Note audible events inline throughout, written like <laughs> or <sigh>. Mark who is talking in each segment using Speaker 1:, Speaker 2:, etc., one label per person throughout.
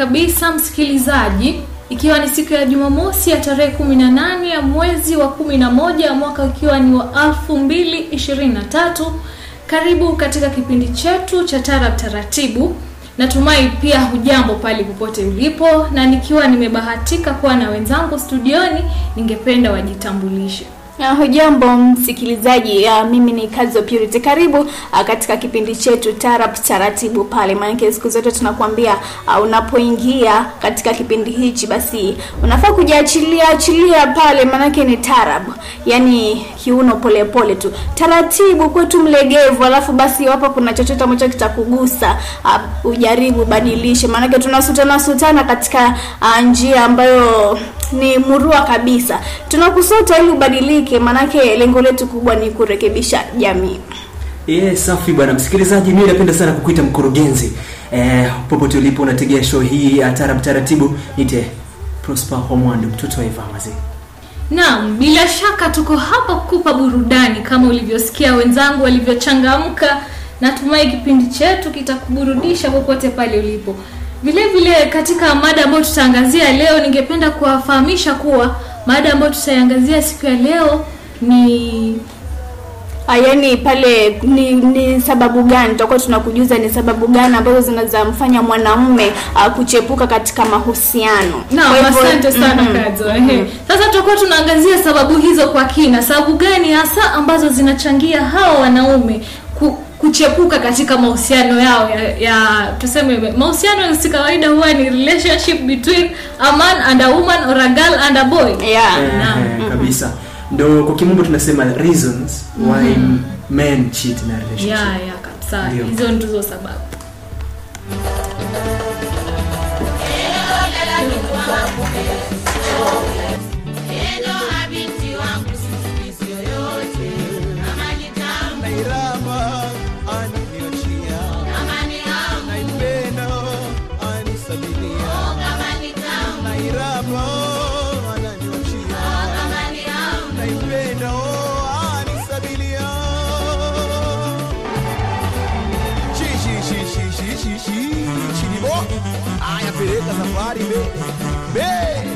Speaker 1: kabisa msikilizaji, ikiwa ni siku ya Jumamosi ya tarehe 18 ya mwezi wa 11 mwaka ukiwa ni wa 2023. Karibu katika kipindi chetu cha Tarab Taratibu. Natumai pia hujambo pale popote ulipo, na nikiwa nimebahatika kuwa na wenzangu studioni, ningependa wajitambulishe.
Speaker 2: Hujambo msikilizaji, mimi ni Kazo Purity. Karibu katika kipindi chetu Tarab Taratibu pale, maanake siku zote tunakuambia unapoingia katika kipindi hichi basi unafaa kujiachilia achilia pale, maanake ni tarab, yani kiuno polepole pole tu, taratibu kwetu mlegevu, alafu basi wapo kuna chochote ambacho kitakugusa ujaribu badilishe, maanake tunasutana sutana katika njia ambayo ni murua kabisa. Tunakusota ili ubadilike, maanake lengo letu kubwa ni kurekebisha jamii.
Speaker 3: Yes, safi bwana msikilizaji, mimi napenda sana kukuita mkurugenzi eh, popote ulipo unategea show hii ya Tarab Taratibu. Nite Prosper Homwandu, mtoto wa Eva.
Speaker 1: Naam, bila shaka tuko hapa kukupa burudani kama ulivyosikia wenzangu walivyochangamka. Natumai kipindi chetu kitakuburudisha popote pale ulipo. Vile vile katika mada ambayo tutaangazia leo, ningependa kuwafahamisha kuwa mada ambayo tutaiangazia siku ya leo ni
Speaker 2: Ah, yaani pale ni, ni sababu gani tutakuwa tunakujuza ni sababu gani ambazo zinazamfanya mwanamume uh, kuchepuka katika mahusiano. no,
Speaker 1: asante sana
Speaker 2: Mhm.
Speaker 1: Kadzo. Ehe. Sasa tutakuwa tunaangazia sababu hizo kwa kina. Sababu gani hasa ambazo zinachangia hawa wanaume ku, kuchepuka katika mahusiano yao ya, ya tuseme mahusiano si kawaida huwa ni relationship between a man and a woman or a girl and a boy.
Speaker 2: Yeah.
Speaker 3: Eh, mm-hmm. kabisa ndo kwa kimombo tunasema reasons why men cheat in a relationship.
Speaker 1: yeah, yeah, kabisa. Hizo ndizo sababu.
Speaker 4: Casafari, beijo. Beijo.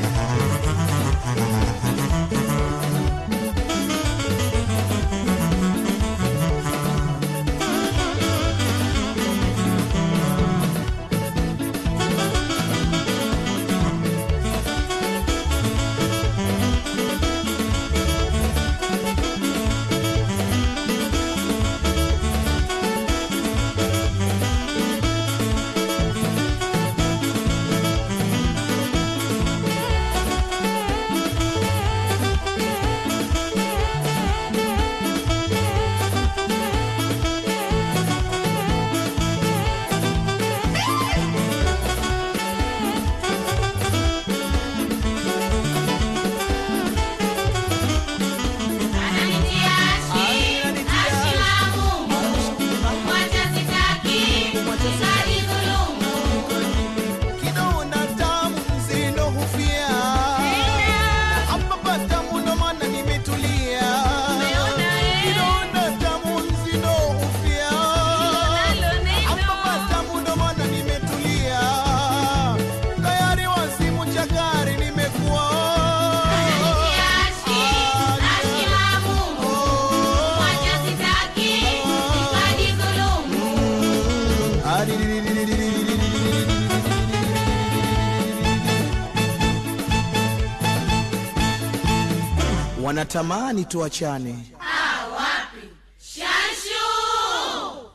Speaker 4: natamani tuachane. Ah, wapi! Shanshu,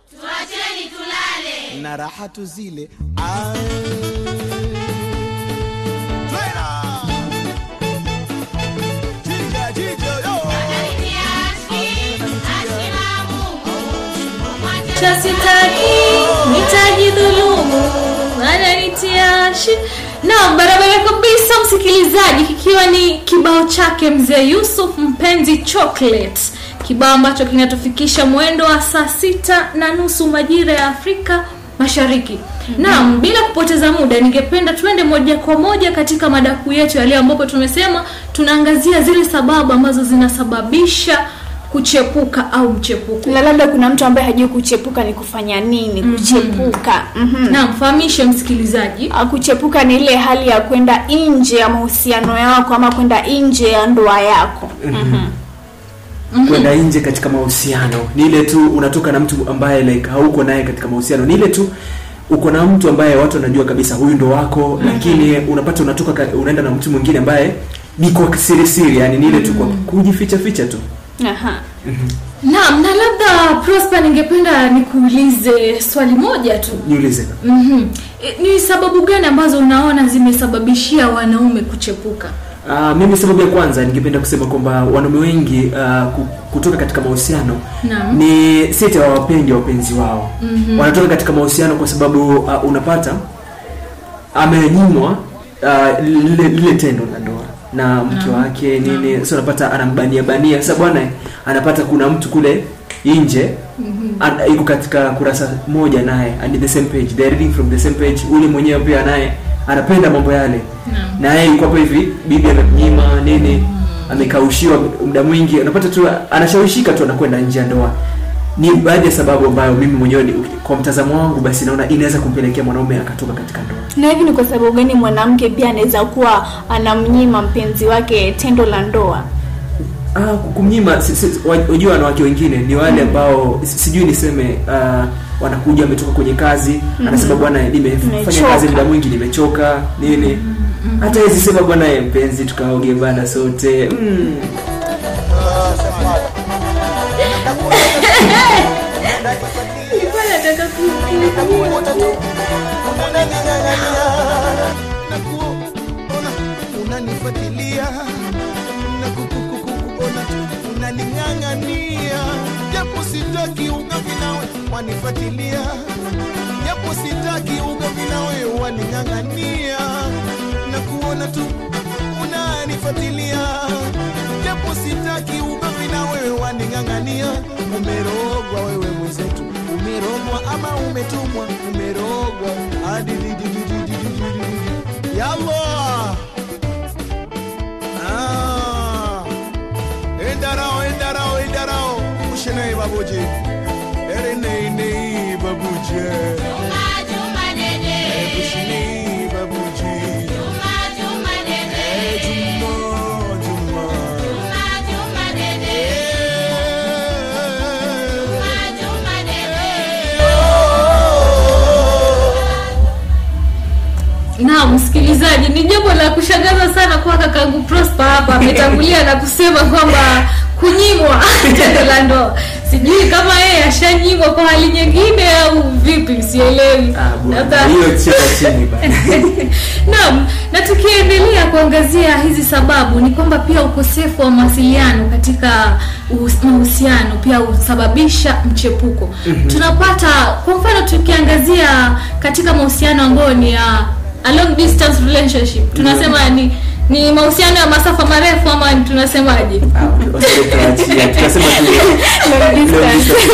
Speaker 5: tuacheni tulale
Speaker 4: na raha tuzile.
Speaker 1: Cha sitaki nitajidhulumu, ananitia naam barabara kabisa msikilizaji kikiwa ni kibao chake mzee yusuf mpenzi chocolate kibao ambacho kinatufikisha mwendo wa saa sita na nusu majira ya afrika mashariki mm-hmm. naam bila kupoteza muda ningependa tuende moja kwa moja katika madakuu yetu ya leo ambapo tumesema tunaangazia zile sababu ambazo zinasababisha kuchepuka au mchepuko.
Speaker 2: Na labda kuna mtu ambaye hajui kuchepuka ni kufanya nini? Kuchepuka. Mm-hmm.
Speaker 1: na mfahamishe msikilizaji.
Speaker 2: Ah, kuchepuka ni ile hali ya kwenda nje ya mahusiano yako ama kwenda nje ya ndoa yako.
Speaker 3: Kwenda nje katika mahusiano. Ni ile tu unatoka na mtu ambaye like hauko naye katika mahusiano. Ni ile tu uko na mtu ambaye watu wanajua kabisa huyu ndo wako mm-hmm. lakini unapata unatoka unaenda na mtu mwingine ambaye ni kwa siri siri yani ni ile tu kwa kujificha ficha tu
Speaker 2: Aha.
Speaker 1: naam na labda prosper ningependa nikuulize swali moja tu.
Speaker 3: Niulize.
Speaker 1: Mm-hmm. ni sababu gani ambazo unaona zimesababishia wanaume kuchepuka?
Speaker 3: Uh, mimi sababu ya kwanza ningependa kusema kwamba wanaume wengi uh, kutoka katika mahusiano
Speaker 1: ni
Speaker 3: ni siti hawapendi wapenzi wao. Mm-hmm. wanatoka katika mahusiano kwa sababu uh, unapata amenyimwa uh, lile, lile tendo la ndoa na mke wake nini so unapata anambania bania. Sasa bwana anapata kuna mtu kule nje mm-hmm. iko katika kurasa moja naye and the same page they're reading from the same page. Ule mwenyewe pia naye anapenda mambo yale.
Speaker 1: Naye
Speaker 3: na yeye yuko hapo hivi bibi amemnyima nini amekaushiwa muda mwingi. Unapata tu anashawishika tu anakwenda nje ya ndoa ni baadhi ya sababu ambayo mimi mwenyewe kwa mtazamo wangu basi naona inaweza kumpelekea mwanaume akatoka katika ndoa.
Speaker 2: Na hivi ni kwa sababu gani mwanamke pia anaweza kuwa anamnyima mpenzi wake tendo la ndoa?
Speaker 3: Ah, kumnyima wajua wanawake wengine ni wale ambao sijui niseme uh, wanakuja wametoka kwenye kazi anasema bwana nimefanya kazi muda mwingi nimechoka nini? Hata hizi sema bwana eh, mpenzi tukaoge bana sote. Mm.
Speaker 4: Unanifuatilia na kukukukuona unaning'ang'ania, japo sitaki ugomvi nawe wanifuatilia, japo sitaki ugomvi nawe waning'ang'ania, na kuona tu unanifuatilia, japo sitaki ugomvi Nina wewe waning'ang'ania, umerogwa wewe mwenzetu, umerogwa ama umetumwa, umerogwa hadi ya Allah. Ah. Endarao, endarao, endarao, ushenai baboji, erenei nei.
Speaker 1: Na msikilizaji ni jambo la kushangaza sana kwa kakangu prosper hapa ametangulia na kusema kwamba kunyimwa <laughs> tendo la ndoa. Sijui kama yeye ashanyimwa kwa hali nyingine au vipi sielewi.
Speaker 3: Ah, <laughs>
Speaker 1: naam na tukiendelea kuangazia hizi sababu ni kwamba pia ukosefu wa mawasiliano katika mahusiano pia husababisha mchepuko. Mm-hmm. tunapata kwa mfano tukiangazia katika mahusiano ambayo ni ya a long distance relationship. Tunasema ni ni mahusiano ya masafa marefu ama tunasemaje?
Speaker 3: Ah, <laughs>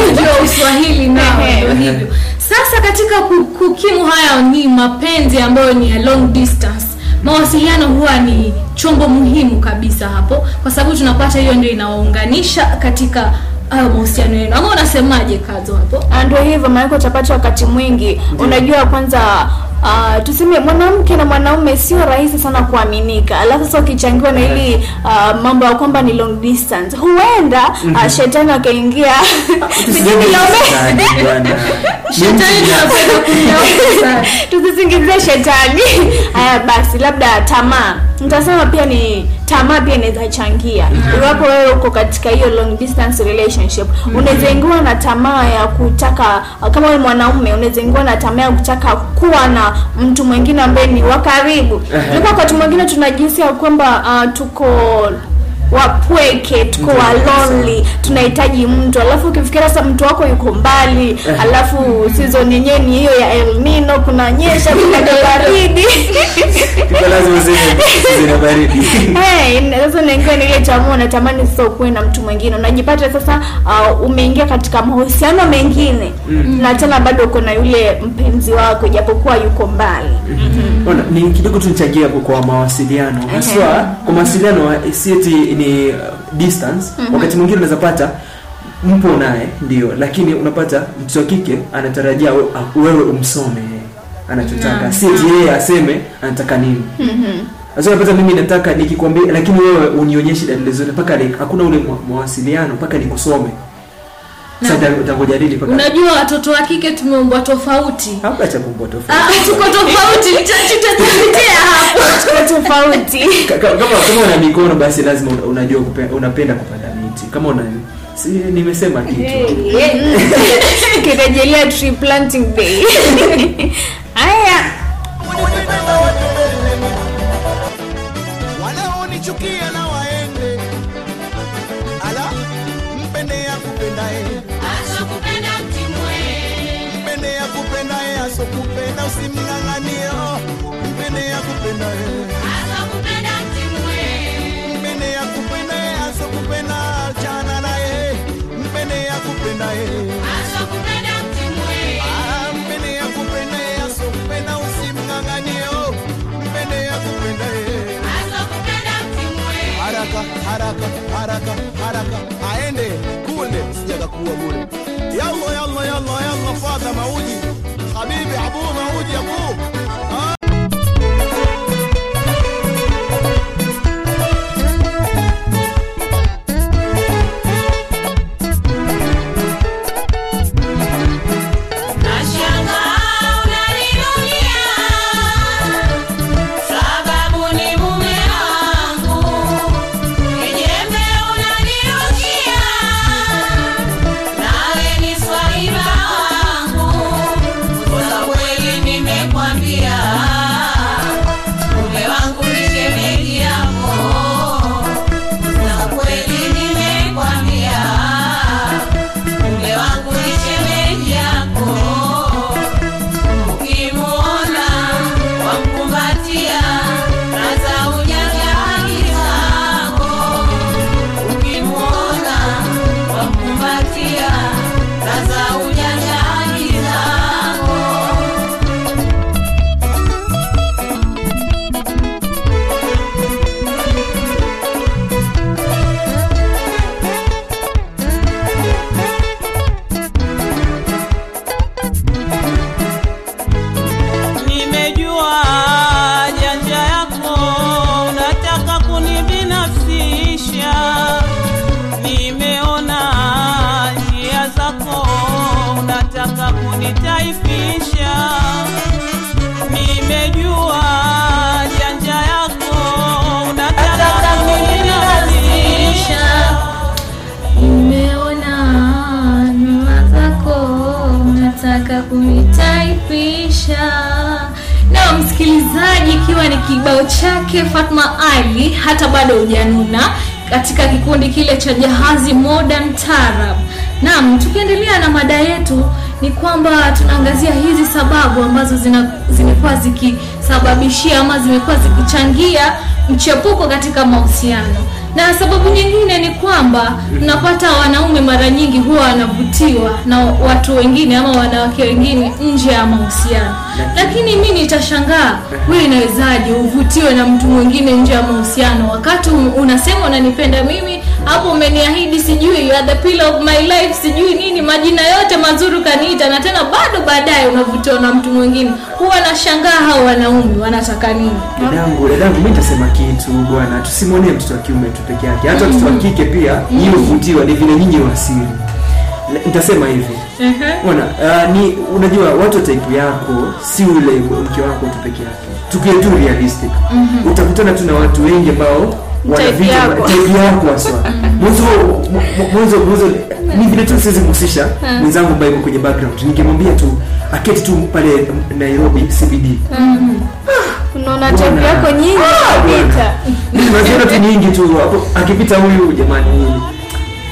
Speaker 3: <laughs>
Speaker 1: ndio uswahili nao ndio hivyo. Sasa katika kukimu haya ni mapenzi ambayo ni ya long distance. Mawasiliano huwa ni chombo muhimu kabisa hapo kwa sababu tunapata hiyo ndio inawaunganisha katika hayo mahusiano yenu. Ama unasemaje kazo hapo?
Speaker 2: Ah, ndio hivyo maanake utapata wakati mwingi unajua kwanza Uh, tuseme mwanamke na mwanaume sio rahisi sana kuaminika. Alafu sasa ukichangiwa na ili uh, mambo ya kwamba ni long distance huenda uh, shetani akaingia <laughs> <laughs> tusisingizie <laughs> shetani. Haya basi labda tamaa. Nitasema pia ni tamaa pia inaweza changia iwapo wewe uko katika hiyo long distance relationship unaweza ingiwa na tamaa ya kutaka kama wewe mwanaume unaweza ingiwa na tamaa ya kutaka kuwa na mtu mwingine ambaye ni wa karibu. Ndipo wakati mwingine tunajisia ya kwamba uh, tuko wapweke tuko wa lonely tunahitaji mtu. Alafu ukifikiria sasa mtu wako yuko mbali alafu season yenyewe ni hiyo ya El Nino kunanyesha kuna baridi. Sasa naingia nile chamua, unatamani sasa ukuwe na mtu mwingine. Unajipata sasa uh, umeingia katika mahusiano mengine na tena bado uko na yule mpenzi wako ijapokuwa yuko mbali
Speaker 3: Ona, ni kidogo tunichangia hapo kwa mawasiliano. Haswa kwa mawasiliano si eti ni uh, distance. Wakati mwingine unaweza pata mpo naye ndio. Lakini unapata mtoto wa kike anatarajia ah, wewe umsome anachotaka. Si yeye aseme anataka nini. Sasa unapata mimi nataka nikikwambia lakini wewe unionyeshe dalili zote mpaka hakuna ule mawasiliano mpaka nikusome sasa
Speaker 1: unajua watoto wa kike tumeumbwa tofauti.
Speaker 3: Hapa cha kumbwa tofauti.
Speaker 1: Ah, tuko tofauti. Nitatetea hapo. <laughs>
Speaker 2: Tuko tofauti.
Speaker 3: Ka- <laughs> ka- kama kama una mikono basi lazima una- unajua unapenda kupanda miti. Kama una si, nimesema kitu. <laughs>
Speaker 2: Kirejelea tree planting day
Speaker 4: oh. mpende ya kupendae mpende ya kupendae asokupenda achana naye mpende ya kupendae Ah, mpende ya kupendae asokupenda usimng'ang'anie oh. mpende ya kupendae haraka haraka haraka haraka. Aende kule sijaga kuwa bure. Yalla yalla yalla yalla fadha mauji
Speaker 1: Oye, bado hujanuna, katika kikundi kile cha Jahazi Modern Tarab. Naam, tukiendelea na mada yetu ni kwamba tunaangazia hizi sababu ambazo zina, zimekuwa zikisababishia ama zimekuwa zikichangia mchepuko katika mahusiano na sababu nyingine ni kwamba tunapata wanaume mara nyingi huwa wanavutiwa na watu wengine ama wanawake wengine nje ya mahusiano lakini mi nitashangaa wewe inawezaje? Uvutiwe na mtu mwingine nje ya mahusiano. Wakati unasema unanipenda mimi hapo umeniahidi sijui you are the pillar of my life sijui nini majina yote mazuri ukaniita na tena bado baadaye unavutiwa na mtu mwingine. Huwa nashangaa hao wanaume wanataka nini?
Speaker 3: Dadangu dadangu mi nitasema kitu bwana. Tusimwonee mtoto wa kiume tu peke yake. Hata mtoto wa kike pia nyinyi uvutiwa ni vile nyinyi wasiri nitasema hivi. Bwana uh, ni unajua watu type yako si ule mke wako tu peke yake. Tukiwe tu realistic. Utakutana tu na watu wengi ambao wana vitu
Speaker 2: yako.
Speaker 3: type yako haswa. Mwanzo mwanzo mwanzo ni vile tu siwezi kuhusisha mwenzangu ambaye yuko kwenye background. Ningemwambia tu aketi tu pale Nairobi CBD
Speaker 2: unaona type yako nyingi kabisa
Speaker 3: naziona tu nyingi tu. Hapo akipita huyu jamani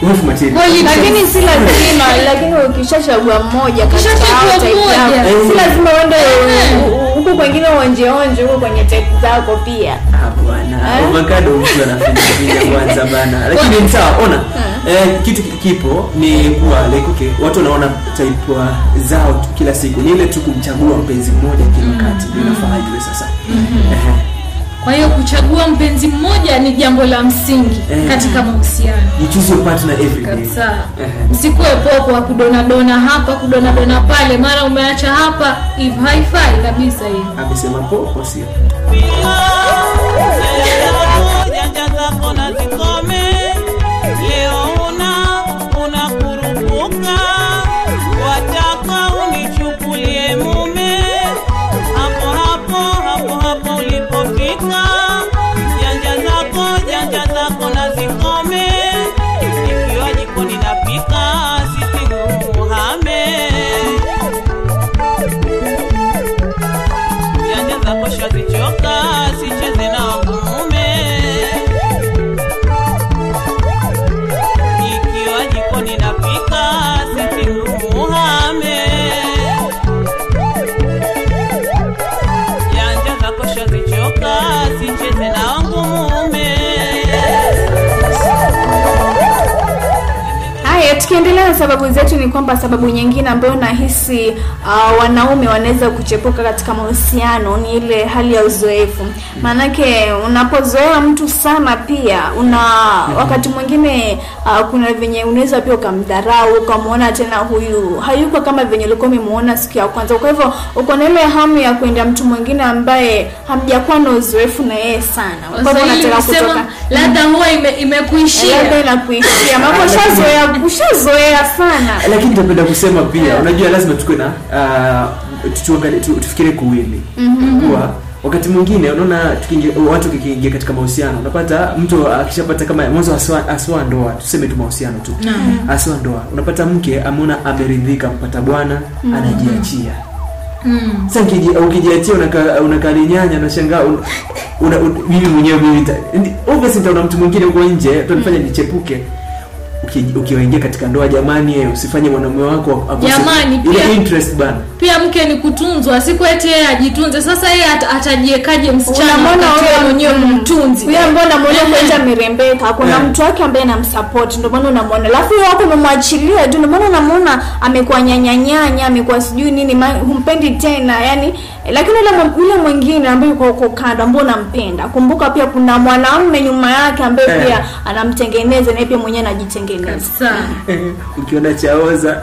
Speaker 3: material
Speaker 2: lakini si lazima lakini ukishachagua mmoja katika hao type yako, si
Speaker 3: Eh.
Speaker 2: lazima uende
Speaker 1: Eh.
Speaker 2: huku kwengine uonjeonje huko kwenye type zako pia.
Speaker 3: Ah, bwana.
Speaker 2: Eh?
Speaker 3: avocado mtu anafinya kwanza bana. <laughs> Lakini ni sawa ona. Eh, kitu kipo ni kuwa like okay watu wanaona type zao kila siku. Ni ile tu kumchagua mpenzi mmoja kila wakati. Ndio inafaa iwe sasa. Ehe.
Speaker 1: Kwa hiyo kuchagua mpenzi mmoja ni jambo la msingi
Speaker 3: Eh.
Speaker 1: katika mahusiano.
Speaker 3: You choose your partner every day.
Speaker 1: Kabisa.
Speaker 3: Ehe.
Speaker 1: msikuwe popo wa kudonadona hapa kudonadona pale. Mara umeacha hapa haifai kabisa hivi.
Speaker 3: Amesema popo sio
Speaker 2: tukiendelea na sababu zetu ni kwamba sababu nyingine ambayo nahisi uh, wanaume wanaweza kuchepuka katika mahusiano ni ile hali ya uzoefu maanake unapozoea mtu sana pia una wakati mwingine uh, kuna venye unaweza pia ukamdharau ukamwona tena huyu hayuko kama venye ulikuwa umemuona siku ya kwanza. Kwa hivyo uko na ile hamu ya kuenda mtu mwingine ambaye hamjakuwa na uzoefu na yeye sana. Kwa hivyo unataka kutoka
Speaker 1: labda huwa ime,
Speaker 2: labda
Speaker 1: imekuishia
Speaker 2: inakuishia. Maana ushazoea <laughs> ushazoea sana.
Speaker 3: Lakini nitapenda kusema pia unajua lazima tukue na uh, tutuangalie- kuwili. Mm-hmm. kuwa wakati mwingine unaona watu kikiingia katika mahusiano unapata mtu akishapata kama mwanzo aswa, aswa ndoa tuseme tu mahusiano tu. Aswa ndoa unapata mke ameona ameridhika mpata bwana anajiachia.
Speaker 1: Mm.
Speaker 3: sa ukijiachia unaka- unakalinyanya unashangaa un, una, un, mimi mwenyewe mimi obviously nitaona mtu mwingine huko nje utanifanya nichepuke. Uki- ukiwaingia katika ndoa jamani eh, usifanye mwanaume wako akose-
Speaker 1: Jamani,
Speaker 3: ile
Speaker 1: pia-
Speaker 3: interest bana.
Speaker 1: pia mke ni kutunzwa siku eti yeye ajitunze. Sasa yeye at, atajiekaje msichana Mbona wewe mwenyewe mtunzi
Speaker 2: huyo mbona mwenyewe kwanza amerembeka kuna
Speaker 3: Eh.
Speaker 2: mtu wake ambaye anamsupport ndio maana unamwona. Alafu yeye wako umemwachilia tu ndio maana unamwona amekuwa nyanyanyanya amekuwa sijui nini humpendi tena yani lakini yule mwingine ambaye yuko huko kando ambaye unampenda kumbuka pia kuna mwanamume nyuma yake ambaye
Speaker 3: Eh.
Speaker 2: pia anamtengeneza na pia mwenyewe anajitengeneza. <laughs>
Speaker 3: Ukiona chaoza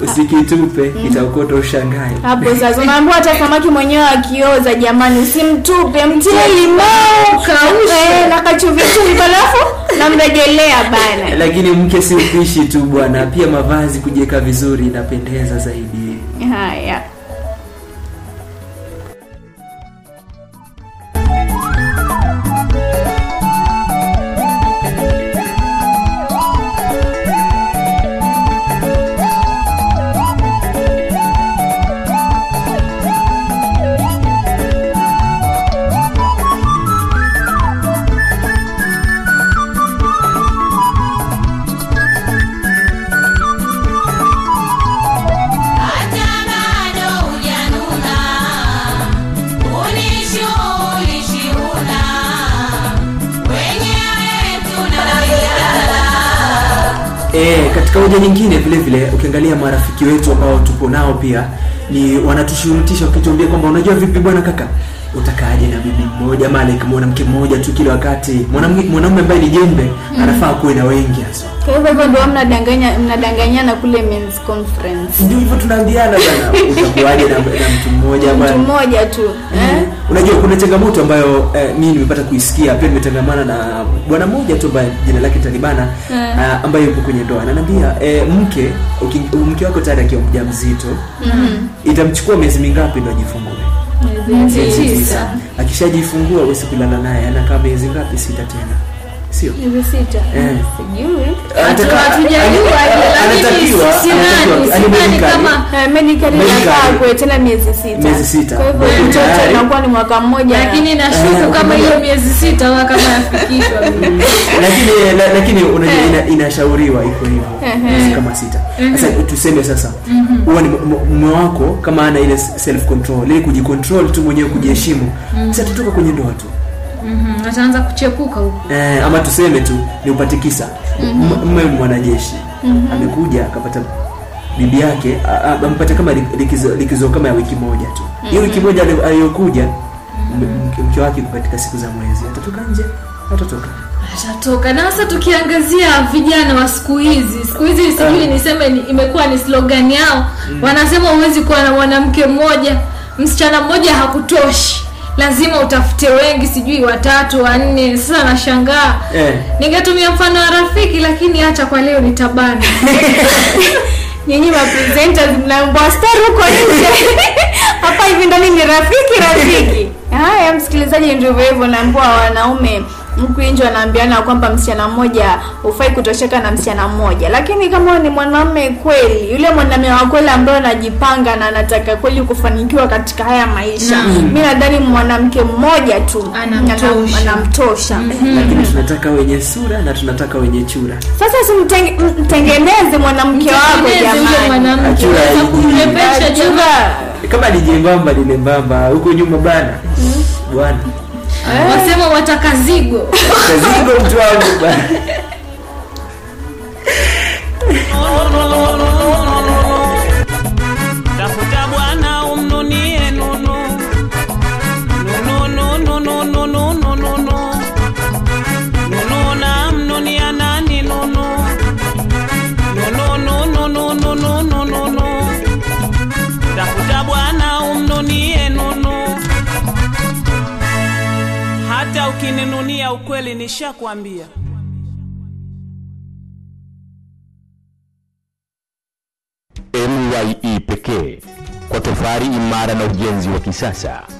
Speaker 3: usikitupe itaokota ushangae.
Speaker 2: Hapo sasa unaambiwa hata samaki mwenyewe akioza jamani usimtupe mtie limau kaushe. na kachuvituvi alafu namrejelea bana.
Speaker 3: Lakini mke si upishi tu bwana pia mavazi kujiweka vizuri inapendeza zaidi.
Speaker 2: Haya
Speaker 3: vile ukiangalia marafiki wetu ambao tuko nao pia ni wanatushurutisha wakituambia kwamba unajua vipi bwana kaka utakaaje na bibi mmoja ama like mwanamke mmoja tu kila wakati mwanaume ambaye ni jembe anafaa kuwe na wengi hasa
Speaker 2: kwa hivyo hivyo ndio mnadanganya mnadanganyana kule men's conference.
Speaker 3: Ndio hivyo tunaambiana bana <laughs> utakuaje na, na mtu mmoja
Speaker 2: mtu mmoja tu eh?
Speaker 3: Unajua kuna changamoto ambayo eh, mimi nimepata kuisikia pia nimetangamana na bwana mmoja tu ambaye jina lake talibana
Speaker 2: yeah.
Speaker 3: uh, ambaye yupo kwenye ndoa. Ananiambia eh, mke uki, mke wako tayari akiwa mjamzito itamchukua miezi mingapi ndo ajifungue?
Speaker 1: Miezi
Speaker 3: Miezi
Speaker 1: tisa.
Speaker 3: Akishajifungua naye anakaa miezi ngapi? Sita tena sio?
Speaker 2: Miezi sita
Speaker 3: Eh.
Speaker 2: sijui.
Speaker 1: Hatujajua,
Speaker 3: anatakiwa- anatakiwa- yani medically,
Speaker 1: kama-
Speaker 2: Eh, medical
Speaker 3: Medical.
Speaker 2: inafaa kuwe tena miezi sita.
Speaker 3: Miezi sita.
Speaker 2: kwa hivyo mtoto inakuwa ni mwaka mmoja.
Speaker 1: Lakini
Speaker 3: Eh,
Speaker 1: nashuku kama hiyo miezi sita huwa kama yafikishwa. <laughs>
Speaker 3: Lakini lakini unajua inashauriwa iko hivyo. Si kama sita. Sasa tuseme sasa huwa ni mume wako kama ana ile self control ile kujicontrol tu mwenyewe kujiheshimu. Sasa tutoka kwenye ndoa tu
Speaker 1: Mhm, ataanza kuchepuka huku
Speaker 3: eh, ama tuseme tu ni upatikisa M- mme ni mwanajeshi amekuja akapata bibi yake a- a- ampata kama likizo, likizo kama ya wiki moja tu. Hiyo wiki moja aliyokuja m- mke- wake katika siku za mwezi. Atatoka nje? Atatoka.
Speaker 1: Atatoka. Na sasa tukiangazia vijana wa siku hizi siku hizi sijui niseme ni, imekuwa ni slogan yao. Wanasema huwezi kuwa na mwanamke mmoja. Msichana mmoja hakutoshi lazima utafute wengi sijui watatu wanne. Sasa nashangaa.
Speaker 3: Eh.
Speaker 1: ningetumia mfano wa rafiki lakini hacha kwa leo nitabana <laughs>
Speaker 2: nyinyi mapresenters mnaambwa star huko nje. <laughs> Hapa hivi ndani ni rafiki rafiki. Haya msikilizaji ndivyo hivyo. Naambua wanaume huku nje wanaambiana kwamba msichana mmoja hufai kutosheka na msichana mmoja. Lakini kama ni mwanamume kweli yule mwanamume wa kweli ambaye anajipanga na anataka kweli kufanikiwa katika haya maisha mi nadhani mwanamke mmoja tu
Speaker 1: Anamtosha.
Speaker 2: anamtosha. Mm -hmm.
Speaker 3: lakini tunataka wenye sura na tunataka wenye chura.
Speaker 2: Sasa simtenge- mtengeneze mwanamke wako jamani.
Speaker 3: kama ni jembamba lile mbamba huko nyuma bana. Bwana
Speaker 1: wasema watakazigo.
Speaker 3: kazigo mtu wangu bana <laughs>
Speaker 6: nishakwambia
Speaker 7: MYE pekee kwa tofari imara na ujenzi wa kisasa.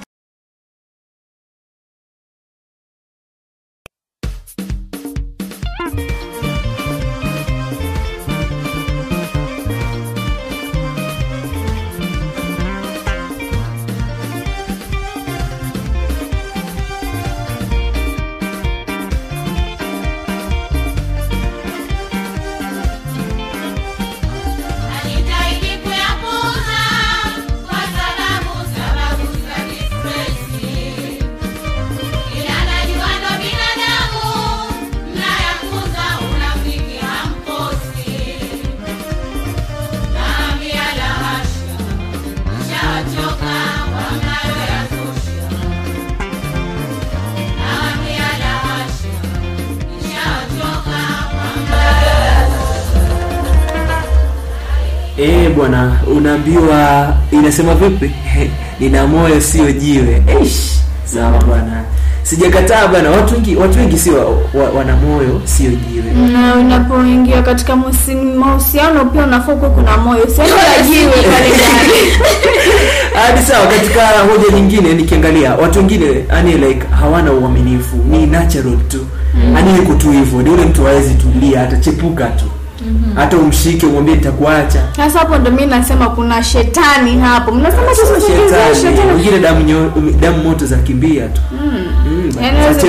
Speaker 3: Inasema vipi? Nina moyo sio jiwe. Eish, sawa bwana. Sijakataa bwana, watu wengi watu wengi si wa, wa, wana moyo sio jiwe.
Speaker 2: na unapoingia katika mahusiano pia unafaa kuwa kuna moyo jiwe <laughs> pale ndani
Speaker 3: Hadi sawa, katika hoja nyingine nikiangalia watu wengine yani like hawana uaminifu, ni natural tu. Yaani yuko tu hivyo, ni ule mtu hawezi tulia, atachepuka tu. Hata umshike umwambie nitakuacha.
Speaker 2: sasa hapo ndo mi nasema kuna shetani hapo. Mnasema
Speaker 3: Sasa Shetani,
Speaker 2: shetani.
Speaker 3: Wengine damu nyo, damu moto za kimbia tu. Mm,
Speaker 2: yani hawezi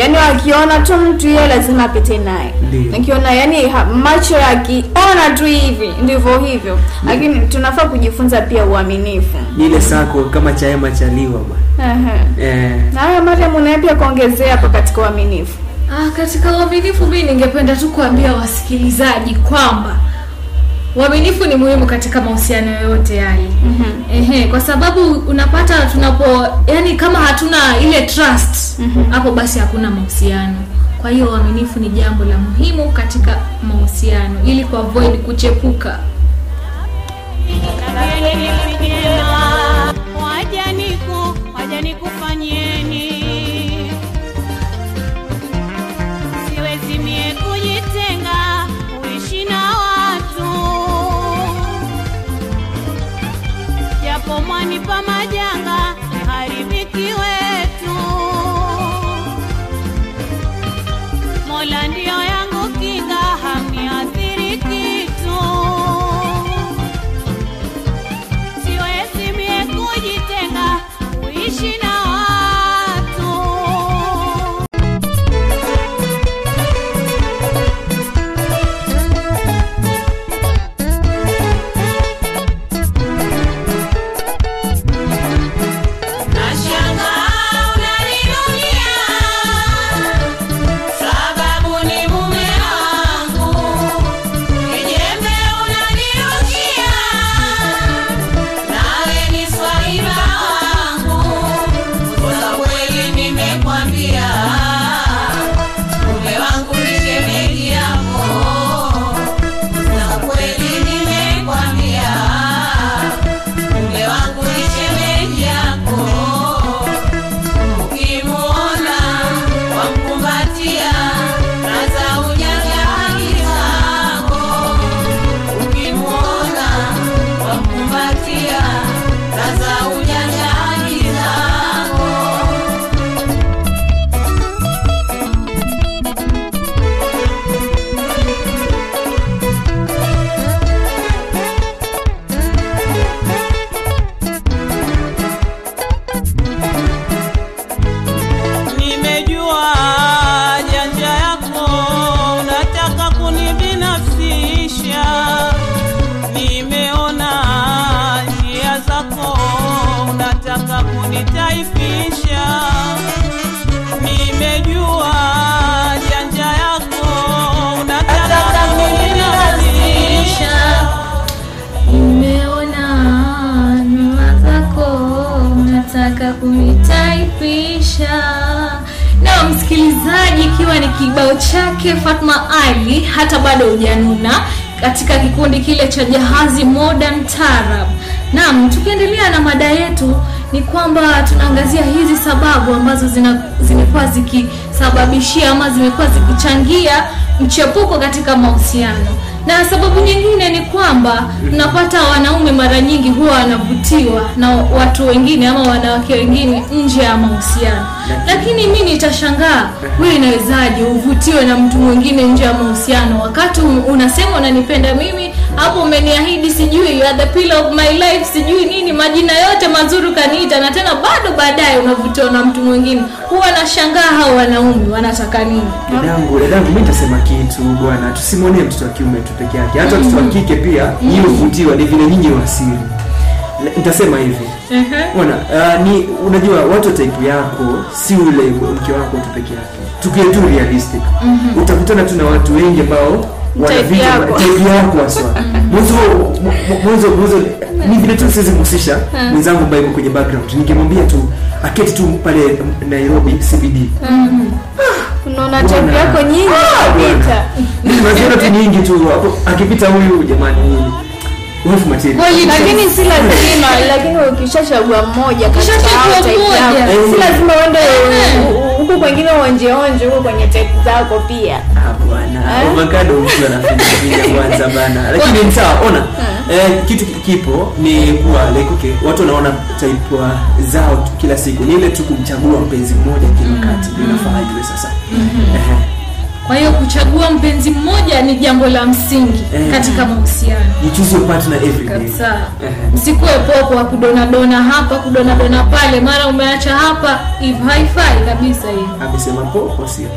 Speaker 2: yani akiona tu mtu yeye lazima apite naye. Akiona yani ha, macho akiona tu hivi ndivyo hivyo. Lakini tunafaa kujifunza pia uaminifu.
Speaker 3: Ni ile sako kama chaema chaliwa bwana. Eh.
Speaker 2: na haya mariam unaye pia kuongezea hapo katika uaminifu
Speaker 1: Ah, katika uaminifu mimi ningependa tu kuambia wasikilizaji kwamba uaminifu ni muhimu katika mahusiano yoyote yale. Mm-hmm. Ehe, kwa sababu unapata tunapo yani kama hatuna ile trust hapo basi hakuna mahusiano. Kwa hiyo uaminifu ni jambo la muhimu katika mahusiano ili kuavoid kuchepuka my Maja. Bado hujanuna katika kikundi kile cha Jahazi Modern Tarab. Naam, tukiendelea na mada yetu ni kwamba tunaangazia hizi sababu ambazo zimekuwa zikisababishia ama zimekuwa zikichangia mchepuko katika mahusiano na sababu nyingine ni kwamba tunapata wanaume mara nyingi huwa wanavutiwa na watu wengine ama wanawake wengine nje ya mahusiano. Lakini mi nitashangaa huyu inawezaje uvutiwe na mtu mwingine nje ya mahusiano? Wakati unasema unanipenda mimi hapo umeniahidi sijui you are the pillar of my life sijui nini majina yote mazuri kaniita na tena bado baadaye unavutiwa na mtu mwingine. Huwa nashangaa hao wanaume wanataka nini?
Speaker 3: Dadangu dadangu mi nitasema kitu bwana. Tusimwonee mtoto wa kiume tu peke yake. Hata mtoto wa kike pia nyinyi huvutiwa ni vile nyinyi wasiri nitasema hivi. Bwana uh, ni unajua watu type yako si ule mke wako tu peke yake. Tukiwe tu realistic. Utakutana tu na watu wengi ambao
Speaker 2: Type yako.
Speaker 3: haswa. Mwanzo mwanzo mwanzo ni vile tu siwezi kumhusisha mwenzangu ambaye yuko kwenye background. Ningemwambia tu aketi tu pale Nairobi CBD
Speaker 2: unaona type yako nyingi kabisa
Speaker 3: naziona tu nyingi tu akipita huyu jamani material
Speaker 1: Kweli
Speaker 2: lakini si lazima lakini ukishachagua mmoja katika type yako, si
Speaker 3: Eh.
Speaker 2: lazima uende
Speaker 1: huko
Speaker 2: u- huku kwengine uonjeonje huko kwenye type zako pia.
Speaker 3: Ah, bwana
Speaker 2: Eh?
Speaker 3: avocado mtu anafinya kwanza bana. <laughs> Lakini ni sawa ona. Eh, kitu kipo ni kuwa like okay watu wanaona type zao kila siku. Ni ile tu kumchagua mpenzi mmoja kila wakati ndio inafaa iwe sasa. Ehe.
Speaker 1: Kwa hiyo kuchagua mpenzi mmoja ni jambo la msingi
Speaker 3: Eh.
Speaker 1: katika mahusiano.
Speaker 3: You choose your partner every day.
Speaker 1: Kabisa.
Speaker 3: Ehe.
Speaker 1: msikuwe popo wa kudonadona hapa kudonadona pale. Mara umeacha hapa if haifai kabisa hivi
Speaker 3: amesema popo sio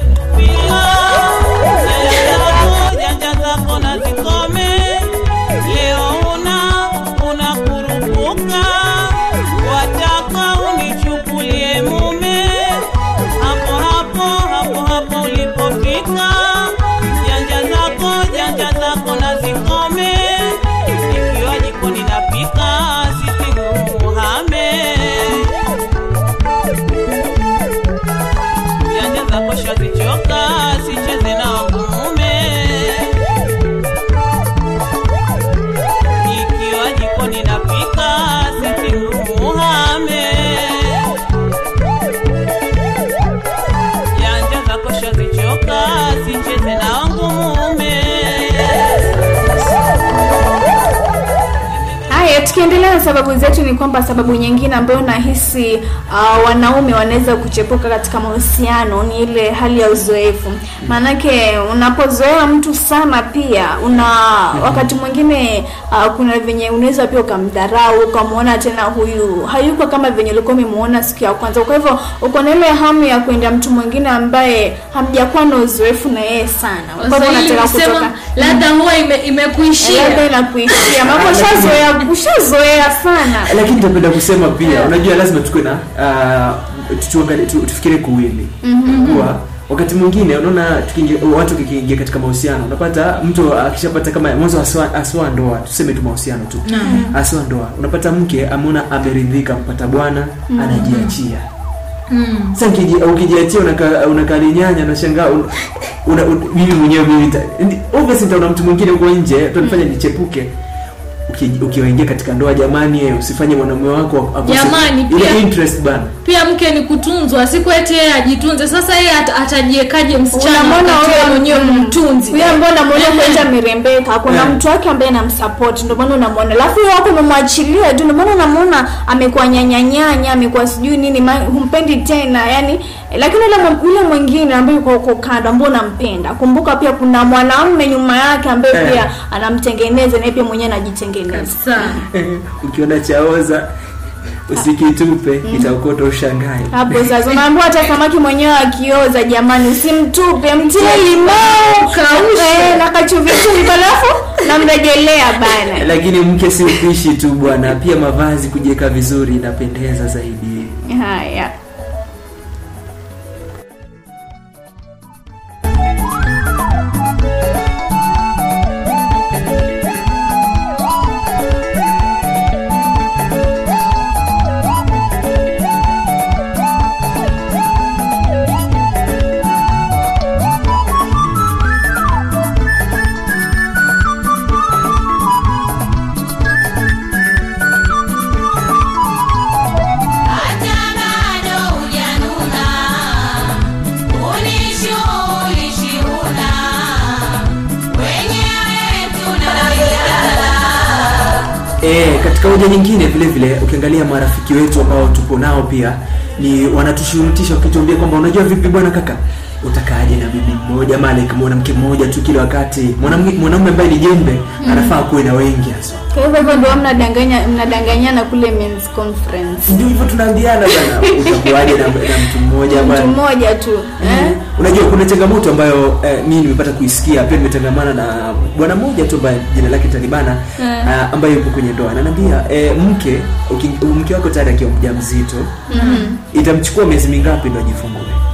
Speaker 2: tukiendelea na sababu zetu ni kwamba sababu nyingine ambayo nahisi uh, wanaume wanaweza kuchepuka katika mahusiano ni ile hali ya uzoefu maanake unapozoea mtu sana pia una wakati mwingine uh, kuna venye unaweza pia ukamdharau ukamwona tena huyu hayuko kama venye ulikuwa umemuona siku ya kwanza. Kwa hivyo uko na ile hamu ya kuenda mtu mwingine ambaye hamjakuwa na uzoefu na yeye sana. Kwa hivyo unataka kutoka
Speaker 1: labda huwa ime- imekuishia.
Speaker 2: Labda inakuishia. Mambo, ushazoea ushazoea sana.
Speaker 3: Lakini nitapenda kusema pia unajua lazima tukue na uh, tufikirie kuwili mm kuwili. Kuwa wakati mwingine unaona watu kikiingia katika mahusiano unapata mtu akishapata kama mwanzo aswa, aswa ndoa tuseme tu mahusiano tu. Aswa ndoa unapata mke ameona ameridhika mpata bwana anajiachia.
Speaker 1: Mm.
Speaker 3: sasa ukiji- ukijiachia unaka- unakalinyanya nashangaa un, una, un, mimi mwenyewe mimi obviously nitaona mtu mwingine huko nje utanifanya nichepuke. Uki- ukiwaingia katika ndoa jamani eh, usifanye mwanamume wako
Speaker 1: Jamani, pia-
Speaker 3: interest bana.
Speaker 1: pia mke ni kutunzwa siku eti yeye ajitunze. Sasa yeye ata- atajiekaje msichana wakati wewe mwenyewe mtunzi?
Speaker 2: Huyo mbona mwenyewe kwenda amerembeka kuna mtu wake ambaye anamsupport ndio maana unamwona alafu yeye wako umemwachilia tu ndio maana unamwona amekuwa nyanyanyanya amekuwa sijui nini humpendi tena. Yani lakini yule mwingine ambaye yuko huko kando ambao unampenda kumbuka pia kuna mwanaume nyuma yake ambaye
Speaker 3: Eh.
Speaker 2: pia anamtengeneza na pia mwenyewe anajitengeneza. <laughs>
Speaker 3: Ukiona chaoza usikitupe itaokota ushangae.
Speaker 2: Hapo sasa unaambiwa hata samaki mwenyewe akioza jamani usimtupe mtie limao kaushe. na kachumvi chumvi alafu namrejelea bana.
Speaker 3: Lakini mke si upishi tu bwana pia mavazi kujiweka vizuri inapendeza zaidi.
Speaker 2: Haya
Speaker 3: ukiangalia marafiki wetu ambao tuko nao pia ni wanatushurutisha wakituambia kwamba unajua vipi bwana kaka utakaaje na bibi mmoja? Ama like mwanamke mmoja tu kila wakati. Mwanaume ambaye ni jembe anafaa kuwe na wengi hasa.
Speaker 2: Kwa hivyo hivyo ndio mnadanganya mnadanganyana kule men's conference.
Speaker 3: Ndio hivyo tunaambiana bana <laughs> utakuaje na, na mtu mmoja ama
Speaker 2: mtu mmoja tu eh?
Speaker 3: unajua kuna changamoto ambayo eh, mimi nimepata kuisikia pia nimetangamana na bwana mmoja tu ambaye jina lake talibana uh, ambaye yupo kwenye ndoa. Ananiambia eh, mke uki- mke wako tayari akiwa mjamzito itamchukua miezi mingapi ndo ajifungue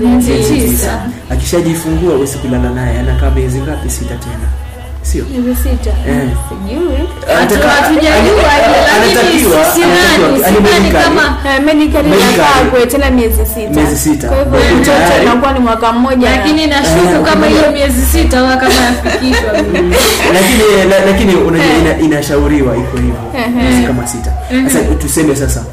Speaker 2: miezi tisa.
Speaker 3: Akishajifungua uwezi kulala naye. Anakaa miezi ngapi? Sita tena sio?
Speaker 2: Miezi sita
Speaker 3: Eh.
Speaker 2: sijui.
Speaker 1: Hatujajua lakini kama-
Speaker 2: Eh, Medical. tena miezi sita.
Speaker 3: Miezi sita.
Speaker 2: kwa hivyo mtoto
Speaker 3: tayari-
Speaker 2: ni mwaka mmoja.
Speaker 1: Lakini
Speaker 3: Eh,
Speaker 1: nashuku kama hiyo miezi sita wa kama yafikishwa. <laughs>
Speaker 3: Lakini lakini unajua inashauriwa iko hivyo miezi kama sita. Sasa tuseme sasa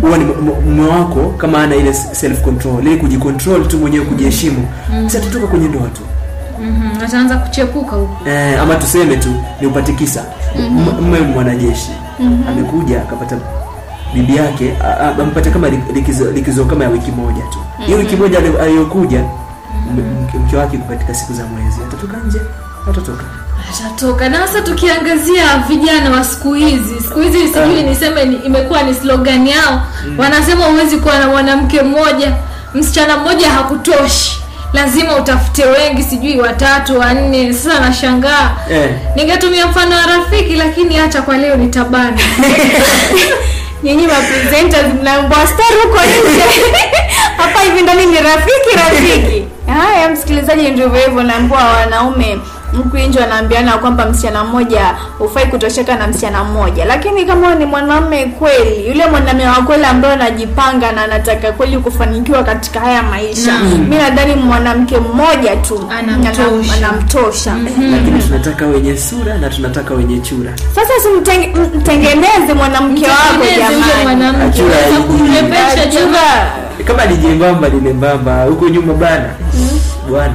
Speaker 3: huwa ni mume wako kama ana ile self control ile kujicontrol tu mwenyewe kujiheshimu. Sasa tutoka kwenye ndoa tu
Speaker 1: Mhm, ataanza kuchepuka huko
Speaker 3: eh, ama tuseme tu ni upate kisa. M- mme mwanajeshi. Amekuja akapata bibi yake ampata kama likizo, likizo kama ya wiki moja tu. Hiyo wiki moja aliyokuja m- mke- mke wake katika siku za mwezi. Atatoka nje? Atatoka.
Speaker 1: Atatoka. Na sasa tukiangazia vijana wa siku hizi siku hizi sijui niseme ni, imekuwa ni slogan yao. Wanasema huwezi kuwa na mwanamke mmoja. Msichana mmoja hakutoshi lazima utafute wengi sijui watatu wanne. Sasa nashangaa.
Speaker 3: Eh.
Speaker 1: ningetumia mfano wa rafiki lakini hacha kwa leo nitabana <laughs>
Speaker 2: nyinyi mapresenters mnaambwa star huko nje. <laughs> Hapa hivi ndani ni rafiki rafiki. <laughs> Haya msikilizaji ndivyo hivyo naambua wanaume huku nje wanaambiana kwamba msichana mmoja hufai kutosheka na msichana mmoja. Lakini kama ni mwanamume kweli yule mwanamume wa kweli ambaye anajipanga na anataka kweli kufanikiwa katika haya maisha mi nadhani mwanamke mmoja tu
Speaker 1: Anamtosha.
Speaker 2: anam- anamtosha.
Speaker 3: Lakini tunataka wenye sura na tunataka wenye chura.
Speaker 2: Sasa simtenge- mtengeneze mwanamke wako jamani.
Speaker 3: kama ni jembamba ni lembamba huko nyuma bana. Bwana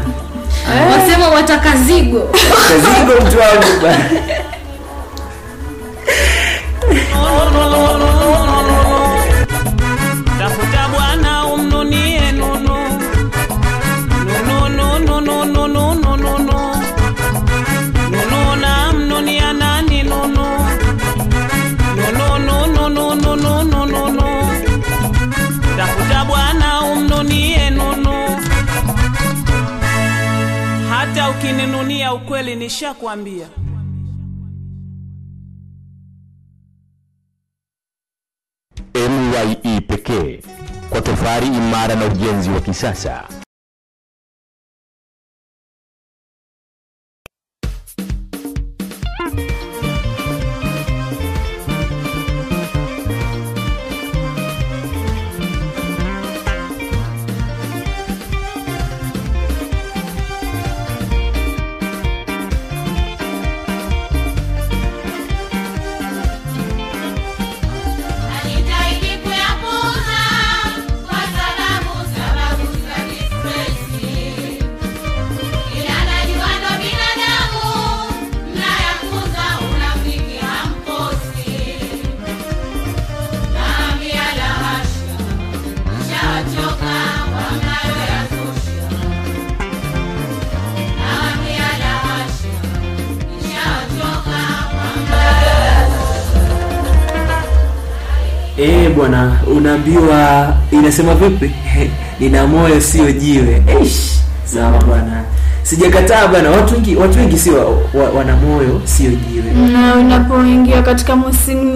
Speaker 1: wasema wataka zigo.
Speaker 3: Kazigo mtu wangu. bana <laughs>
Speaker 6: ukweli nishakwambia
Speaker 7: MYE pekee kwa tofari imara na ujenzi wa kisasa.
Speaker 3: Bwana unaambiwa inasema vipi? Nina moyo sio jiwe. Eish, sawa bwana. Sijakataa bwana. Watu wengi watu wengi si wa, wa, wana moyo sio jiwe.
Speaker 2: Na unapoingia katika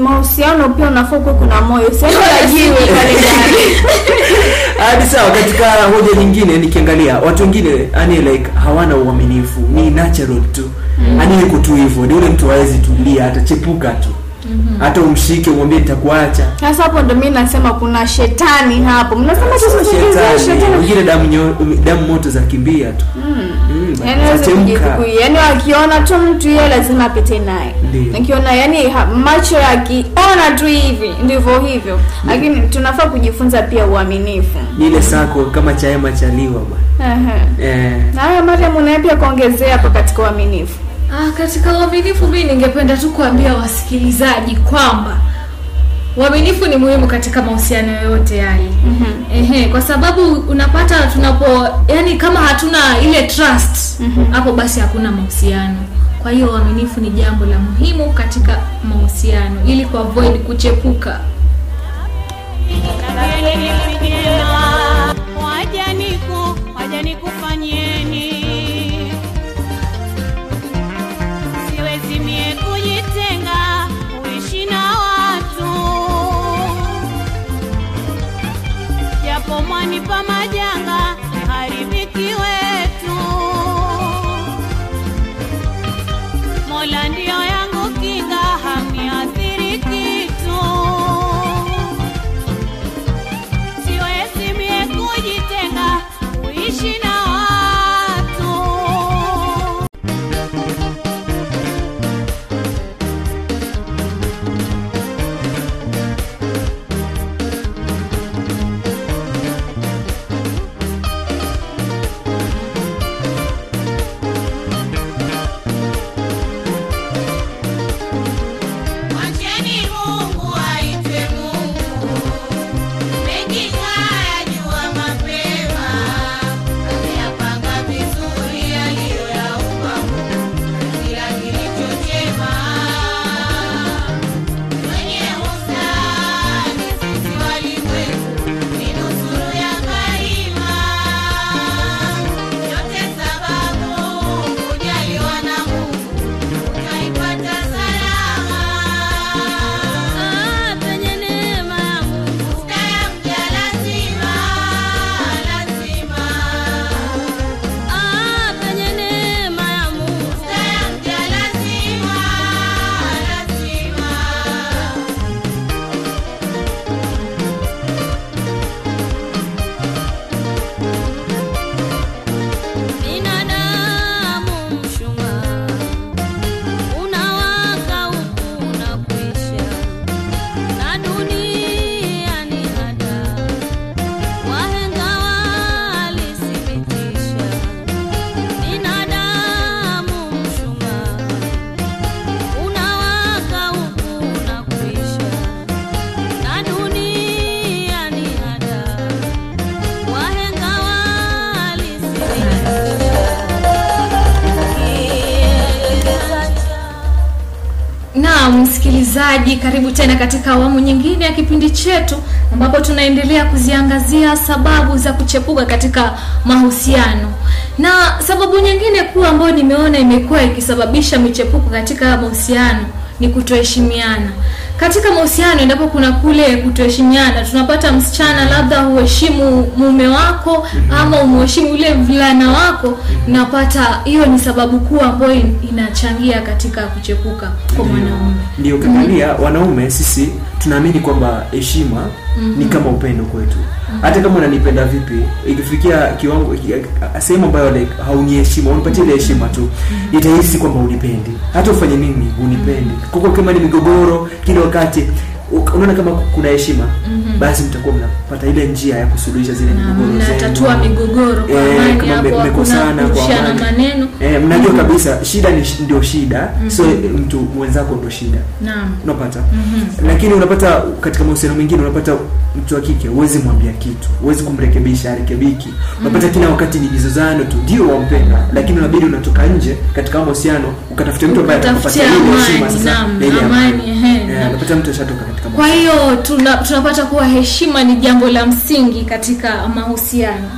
Speaker 2: mahusiano pia unafaa kuwa kuna moyo. Jiwe. pale ndani. <laughs>
Speaker 3: Hadi sawa katika hoja nyingine nikiangalia watu wengine yani like hawana uaminifu. Ni natural tu. Ani yuko tu hivyo. Ni ule mtu hawezi tulia atachepuka tu hata umshike umwambie nitakuacha.
Speaker 2: Sasa hapo ndo mi nasema kuna shetani hapo. Mnasema
Speaker 3: shetani.
Speaker 2: shetani.
Speaker 3: Wengine damu nyo- damu moto za kimbia tu. Mm,
Speaker 2: yani
Speaker 3: zachemka.
Speaker 2: yani wakiona tu mtu yeye lazima apite naye. Nikiona yani ha- macho yakiona tu hivi ndivyo hivyo. Lakini tunafaa kujifunza pia uaminifu.
Speaker 3: Ni ile sako kama chaema chaliwa bwana. Eh,
Speaker 2: na haya mariam unaye pia kuongezea hapo katika uaminifu
Speaker 1: Ah, katika uaminifu mimi ningependa tu kuambia wasikilizaji kwamba uaminifu ni muhimu katika mahusiano yoyote yale. Mm-hmm. Ehe, kwa sababu unapata tunapo yani kama hatuna ile trust hapo basi hakuna mahusiano. Kwa hiyo uaminifu ni jambo la muhimu katika mahusiano ili kuavoid kuchepuka msikilizaji karibu tena katika awamu nyingine ya kipindi chetu ambapo tunaendelea kuziangazia sababu za kuchepuka katika mahusiano. Na sababu nyingine kuu ambayo nimeona imekuwa ikisababisha michepuko katika mahusiano ni kutoheshimiana katika mahusiano endapo kuna kule kutoheshimiana tunapata msichana labda huheshimu mume wako ama umheshimu yule mvulana wako napata hiyo ni sababu kuu ambayo inachangia katika kuchepuka kwa mwanaume.
Speaker 3: Ndio ukiangalia wanaume sisi tunaamini kwamba heshima ni kama upendo kwetu. Hata kama unanipenda vipi ikifikia kiwango sehemu ambayo like, hauniheshimu unipatie ile heshima tu itahisi kwamba unipendi. Hata ufanye nini unipendi. Kuko kama ni migogoro kila wakati unaona kama kuna heshima basi mtakuwa mnapata ile njia ya kusuluhisha zile migogoro
Speaker 1: mnatatua migogoro kwa
Speaker 3: Eh,
Speaker 1: amani
Speaker 3: kama mmekosana kwa
Speaker 1: maneno.
Speaker 3: Eh, mnajua kabisa shida ni ndio shida. So mtu mwenzako ndio shida.
Speaker 1: Naam.
Speaker 3: Unapata? Lakini unapata katika mahusiano mengine unapata mtu wa kike huwezi mwambia kitu. Huwezi kumrekebisha arekebiki unapata kila wakati ni jizozano tu. Ndio wampenda lakini unabidi unatoka nje katika mahusiano ukatafuta mtu ambaye atakupatia ile heshima sasa. Ile
Speaker 1: amani,
Speaker 3: Eh, unapata mtu ashatoka katika
Speaker 1: kwa hiyo tuna, tunapata kuwa heshima ni jambo la msingi katika mahusiano.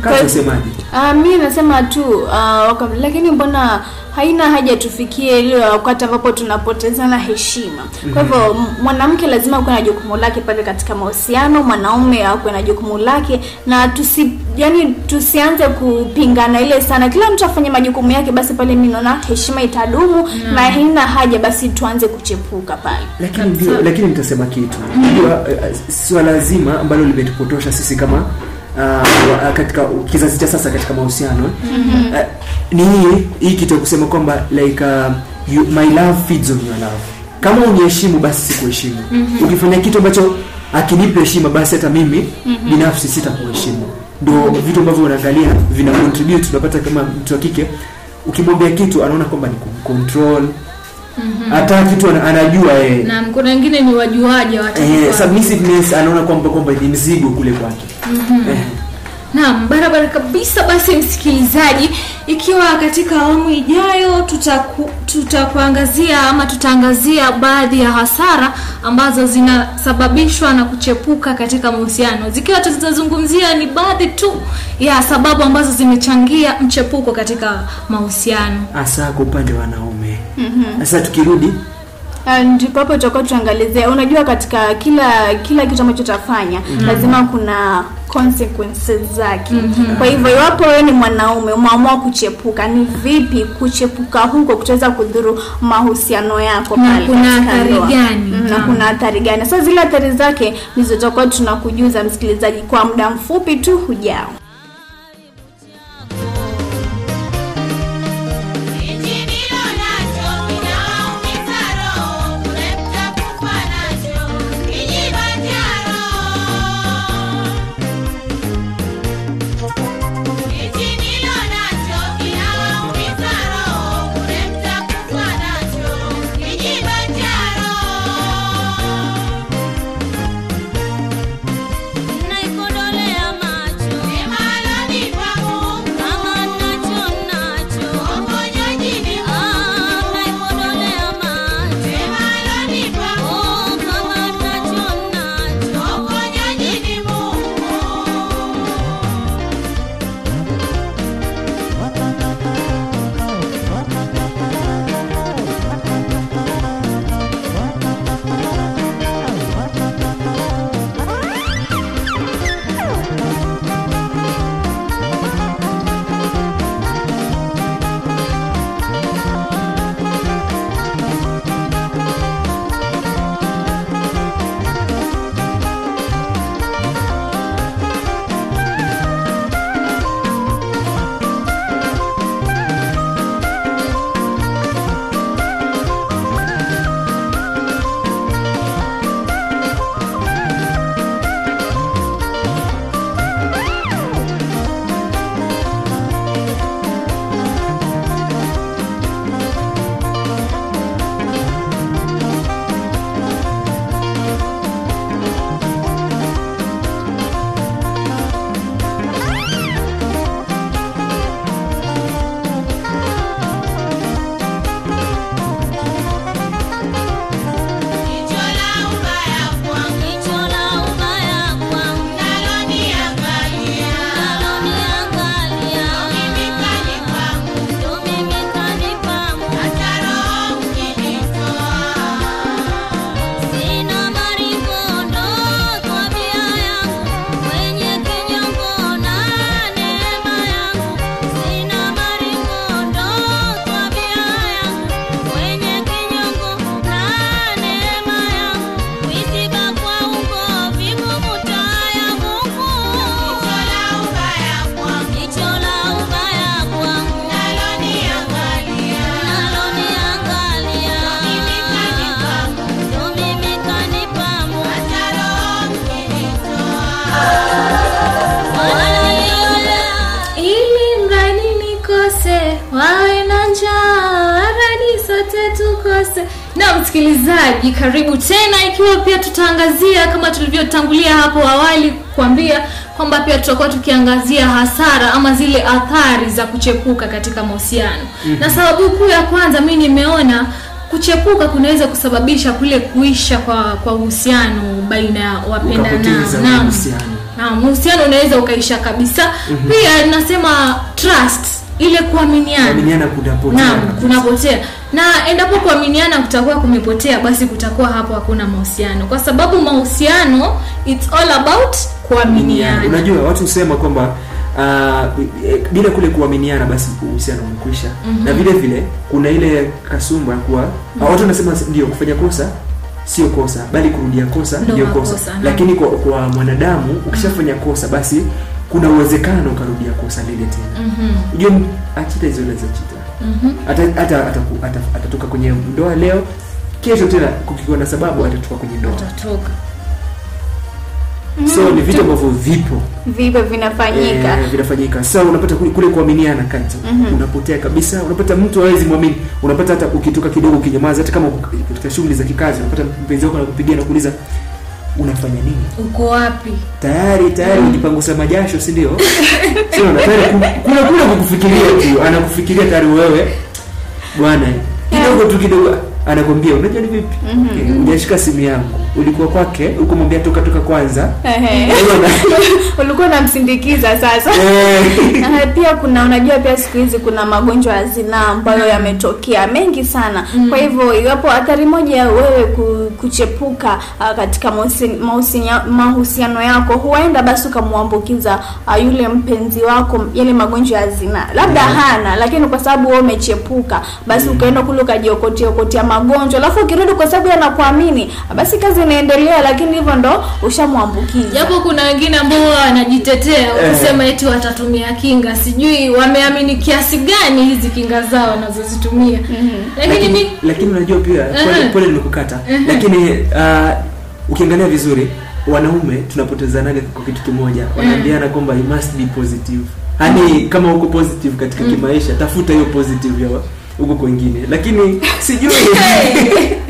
Speaker 3: Kama usemaje
Speaker 2: Uh, mi nasema tu uh, waka, lakini mbona haina haja tufikie ile wakati ambapo tunapotezana heshima. Kwa hivyo mwanamke lazima akuwe na jukumu lake pale katika mahusiano mwanaume akuwe na jukumu lake na tusi yani tusianze kupingana ile sana. Kila mtu afanye majukumu yake basi pale mi naona heshima itadumu na haina haja basi tuanze kuchepuka pale.
Speaker 3: Lakini ndio lakini nitasema kitu. Mm. swala zima ambalo limetupotosha sisi kama uh, katika kizazi cha sasa katika mahusiano uh, ni hii hii kitu ya kusema kwamba like uh, you, my love feeds on your love. Kama uniheshimu basi sikuheshimu. Ukifanya kitu ambacho akinipa heshima basi hata mimi binafsi sitakuheshimu. Ndo vitu ambavyo unaangalia vina contribute unapata kama mtu wa kike ukimwambia kitu anaona kwamba ni control hata kitu ana- anajua yeye.
Speaker 1: Naam, kuna wengine ni wajuaji wa
Speaker 3: eh, submissiveness anaona kwamba kwamba ni mzigo kule kwake. Eh,
Speaker 1: Naam, barabara kabisa. Basi msikilizaji, ikiwa katika awamu ijayo tutaku, tutakuangazia ama tutaangazia baadhi ya hasara ambazo zinasababishwa na kuchepuka katika mahusiano, zikiwa tutazungumzia ni baadhi tu ya sababu ambazo zimechangia mchepuko katika mahusiano.
Speaker 3: hasa kwa upande wa wanaume sasa tukirudi
Speaker 8: Ah, ndipo hapo tutakuwa tuangalizia unajua katika kila kila kitu ambacho utafanya lazima kuna consequences zake. Kwa hivyo iwapo wewe ni mwanaume umeamua kuchepuka ni vipi kuchepuka huko kutaweza kudhuru mahusiano yako pale
Speaker 1: kuna
Speaker 8: katika
Speaker 1: athari gani?
Speaker 8: Mm, na kuna athari gani? Sasa zile athari zake ndizo tutakuwa tunakujuza msikilizaji kwa muda mfupi tu hujao
Speaker 1: karibu tena. Ikiwa pia tutaangazia kama tulivyotangulia hapo awali kuambia kwamba pia tutakuwa tukiangazia hasara ama zile athari za kuchepuka katika mahusiano. Na sababu kuu ya kwanza mi nimeona kuchepuka kunaweza kusababisha kule kuisha kwa kwa uhusiano baina ya wapendanao Naam.
Speaker 3: uhusiano
Speaker 1: unaweza ukaisha kabisa. Pia nasema trust ile kuaminiana.
Speaker 3: Kunapotea
Speaker 1: na endapo kuaminiana kutakuwa kumepotea basi kutakuwa hapo hakuna mahusiano kwa sababu mahusiano it's all about kuaminiana
Speaker 3: unajua watu husema kwamba uh, bila kule kuaminiana basi uhusiano umekwisha mm-hmm. na vile vile kuna ile kasumba kuwa mm-hmm. watu wanasema ndio kufanya kosa sio kosa bali kurudia kosa ndio kosa
Speaker 1: naam.
Speaker 3: lakini kwa, kwa mwanadamu ukishafanya kosa basi kuna uwezekano ukarudia kosa lile tena
Speaker 1: Mhm.
Speaker 3: ujue achita hizo za chita hata atatoka kwenye ndoa leo kesho tena kukiwa na sababu atatoka kwenye ndoa.
Speaker 1: Atatoka.
Speaker 3: so ni vitu ambavyo vipo.
Speaker 2: Vipo vinafanyika.
Speaker 3: Eh, vinafanyika. So unapata kule, kuaminiana kati unapotea kabisa. Unapata mtu hawezi mwamini. Unapata hata ukitoka kidogo ukinyamaza hata kama katika shughuli za kikazi unapata mpenzi wako anakupigia na kuuliza unafanya nini?
Speaker 1: Uko wapi?
Speaker 3: Tayari tayari ujipangusa majasho si ndio? Sio tayari ku- kuna kukufikiria tu anakufikiria tayari wewe. Bwana kidogo tu kidogo anakwambia unajua ni vipi? Eh, ujashika simu yangu ulikuwa kwake ukumwambia toka toka kwanza. <laughs>
Speaker 2: Ulikuwa unamsindikiza sasa. Na pia kuna unajua pia siku hizi kuna magonjwa ya zinaa ambayo yametokea mengi sana. Kwa hivyo iwapo athari moja ya wewe kuchepuka uh, katika mahusiano yako huenda basi ukamwambukiza uh, yule mpenzi wako yale magonjwa ya zinaa. Labda hana lakini kwa sababu wewe umechepuka basi ukaenda kule ukajiokotia okotia magonjwa. Alafu ukirudi kwa sababu yeye anakuamini basi kazi inaendelea lakini hivyo ndo ushamwambukiza.
Speaker 1: Japo kuna wengine ambao wanajitetea wakisema eti watatumia kinga. Sijui wameamini kiasi gani hizi kinga zao wanazozitumia. Lakini
Speaker 3: lakini,
Speaker 1: mi
Speaker 3: lakini unajua pia pole, pole nimekukata lakini uh, ukiangalia vizuri wanaume tunapotezanaga kwa kitu kimoja. Wanaambiana kwamba you must be positive. Yani kama uko positive katika kimaisha tafuta hiyo positive ya huko kwengine lakini sijui <laughs>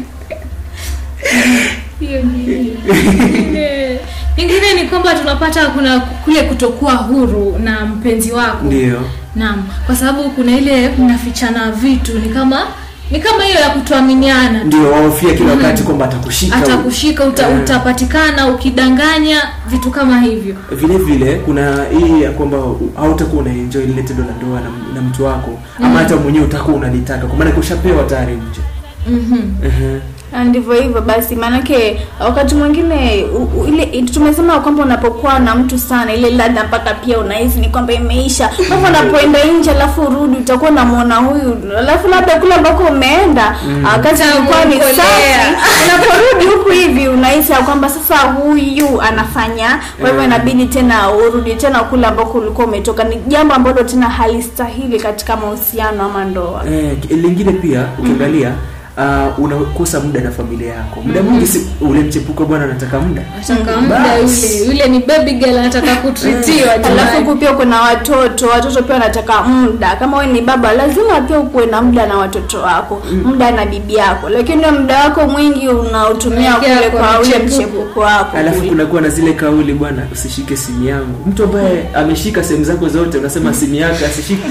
Speaker 3: <laughs>
Speaker 1: ingine ni kwamba tunapata kuna kule kutokuwa huru na mpenzi wako.
Speaker 3: Ndio.
Speaker 1: Naam kwa sababu kuna ile mnafichana vitu ni kama ni kama hiyo ya kutuaminiana
Speaker 3: ndio wahofia kila wakati kwamba atakushika
Speaker 1: atakushika uta,
Speaker 3: uh,
Speaker 1: utapatikana ukidanganya vitu kama hivyo.
Speaker 3: Vile vile kuna hii ya kwamba hautakuwa una enjoy lile tendo la ndoa na, na mtu wako ama hata mwenyewe utakuwa unalitaka kwa maana kushapewa tayari nje
Speaker 1: mm-hmm.
Speaker 3: Ehe.
Speaker 2: Na ndivyo hivyo basi maanake wakati mwingine ile tumesema kwamba unapokuwa na mtu sana ile ladha mpaka pia unahisi ni kwamba imeisha. Hapo unapoenda nje alafu urudi utakuwa unamwona huyu alafu labda kule ambako umeenda mm. kazi ilikuwa ni safi. Unaporudi huku hivi unahisi ya kwamba sasa huyu anafanya. Kwa hivyo
Speaker 3: Mm.
Speaker 2: inabidi tena urudi tena kule ambako ulikuwa umetoka. Ni jambo ambalo tena halistahili katika mahusiano ama ndoa.
Speaker 3: Eh, lingine pia ukiangalia uh, unakosa muda na familia yako. Muda mwingi si ule mchepuko bwana anataka muda.
Speaker 1: Yule yule ni baby girl anataka kutritiwa
Speaker 2: alafu pia kuna watoto watoto pia wanataka muda. Kama wewe ni baba lazima pia ukuwe na muda na watoto wako muda na bibi yako. Lakini muda wako mwingi unaotumia kule
Speaker 1: kwa
Speaker 2: kwa ule
Speaker 1: mchepuko.
Speaker 2: wako.
Speaker 3: Alafu kunakuwa na zile kauli bwana usishike simu yangu. Mtu ambaye ameshika sehemu zako zote unasema simu yake asishike.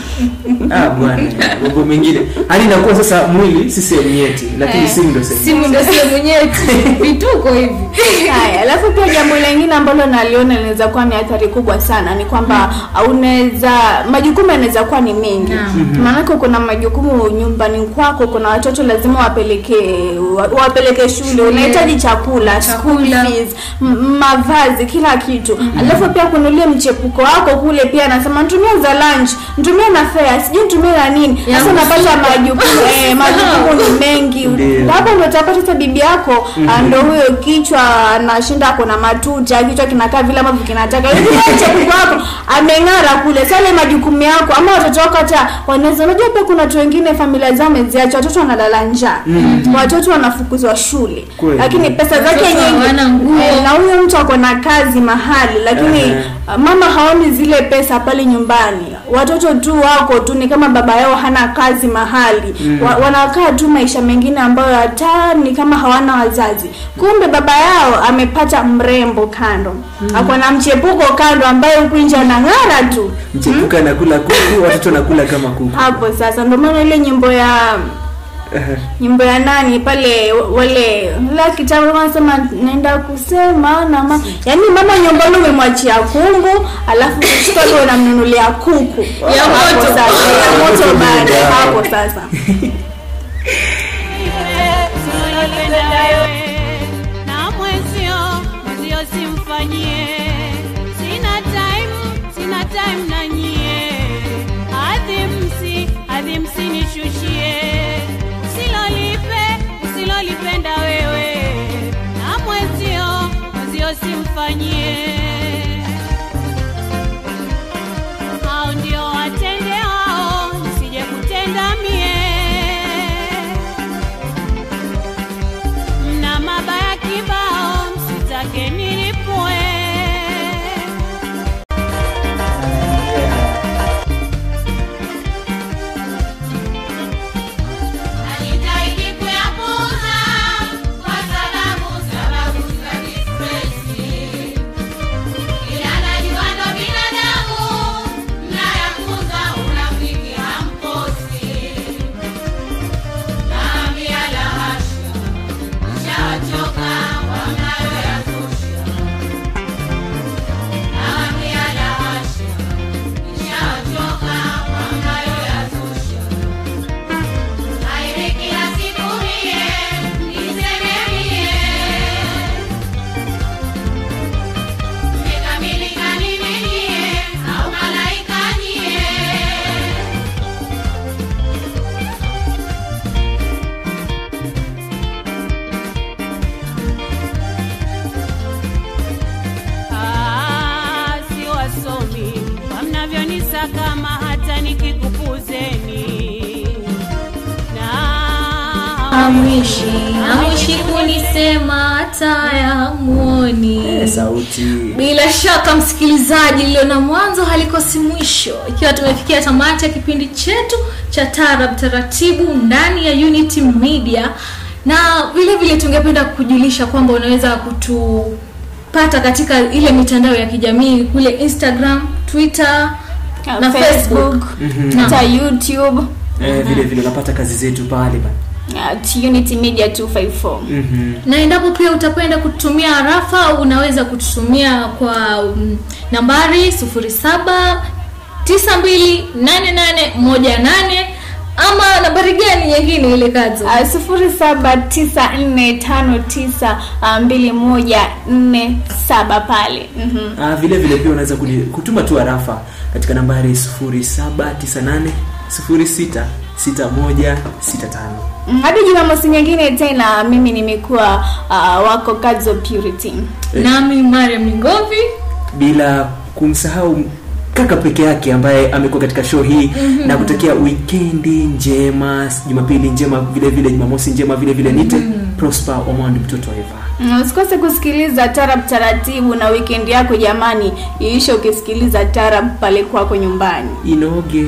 Speaker 3: Ah bwana mambo mengine. Hali inakuwa sasa mwili si sehemu nyeti lakini
Speaker 1: Eh,
Speaker 3: simu ndo
Speaker 1: simu ndo sehemu nyeti. <laughs> Vituko hivi.
Speaker 2: Haya alafu pia jambo lingine ambalo naliona linaweza kuwa ni athari kubwa sana ni kwamba unaweza majukumu yanaweza kuwa ni mengi
Speaker 1: Naam.
Speaker 2: maanake kuna majukumu nyumbani kwako kuna watoto lazima wapeleke wa- wapeleke shule. Unahitaji chakula, school
Speaker 1: Chakula.
Speaker 2: fees mavazi kila kitu. Alafu pia kuna ule mchepuko wako kule pia anasema ntumie za lunch ntumie na fare sijui ntumie na nini. Sasa unapata majukumu eh, <laughs> majukumu ni mengi
Speaker 3: Ndio.
Speaker 2: hapo utapata sasa bibi yako ah, ndo huyo kichwa anashinda ako na matuta kichwa kinakaa vile ambavyo kinataka. Wako ameng'ara kule sale majukumu yako ama watoto wako hata wanaweza unajua pia kuna watu wengine familia zao ameziacha watoto wanalala njaa. Watoto wanafukuzwa shule.
Speaker 3: Kweli.
Speaker 2: lakini pesa zake nyingi. na huyo mtu ako na kazi mahali lakini
Speaker 3: Ehe.
Speaker 2: Mama haoni zile pesa pale nyumbani. Watoto tu wako tu ni kama baba yao hana kazi mahali. Wa, wanakaa tu maisha mengine ambayo hata ni kama hawana wazazi. Kumbe baba yao amepata mrembo kando. Ako na mchepuko kando ambaye huku nje anang'ara tu.
Speaker 3: Mchepuka anakula kuku <laughs> watoto anakula kama kuku.
Speaker 2: Hapo sasa ndio maana ile nyimbo ya. Nyimbo ya nani? Pale wale la kitabu wanasema naenda kusema na ma yaani mama nyumbani umemwachia kumbu alafu leo unamnunulia kuku.
Speaker 1: Ya
Speaker 2: Hapo
Speaker 1: moto.
Speaker 2: sasa ya moto baada hapo sasa.
Speaker 5: Na mwezio mwenzio simfanyie simfanyie
Speaker 1: bila shaka msikilizaji lililo na mwanzo halikosi mwisho. Ikiwa tumefikia tamati ya kipindi chetu cha tarab taratibu ndani ya unity media na vile vile tungependa kujulisha kwamba unaweza kutupata katika ile mitandao ya kijamii kule instagram twitter
Speaker 2: na,
Speaker 1: na facebook.
Speaker 2: Hata youtube.
Speaker 3: Eh, vile vile unapata kazi zetu pale bana
Speaker 2: at unity media 254
Speaker 3: Mhm.
Speaker 1: na endapo pia utapenda kututumia harafa unaweza kututumia kwa um, nambari 07928818 ama nambari gani nyingine ile kazo
Speaker 2: Uh, sufuri saba tisa nne tano tisa uh, mbili moja nne saba pale. Mm-hmm.
Speaker 3: uh, vile vile pia unaweza kutuma tu harafa katika nambari 0798 06 6165
Speaker 2: Mm, hadi jumamosi nyingine tena mimi nimekuwa uh, wako kadzo purity.
Speaker 1: Nami mariam ngovi.
Speaker 3: Bila kumsahau kaka peke yake ambaye amekuwa katika show hii mm-hmm. na kutakia wikendi njema jumapili njema vile vile jumamosi njema vile vile nite mm-hmm. prosper omwandi mtoto wa eva
Speaker 2: usikose kusikiliza tarab taratibu na wikendi yako jamani iishe ukisikiliza tarab pale kwako nyumbani
Speaker 3: inoge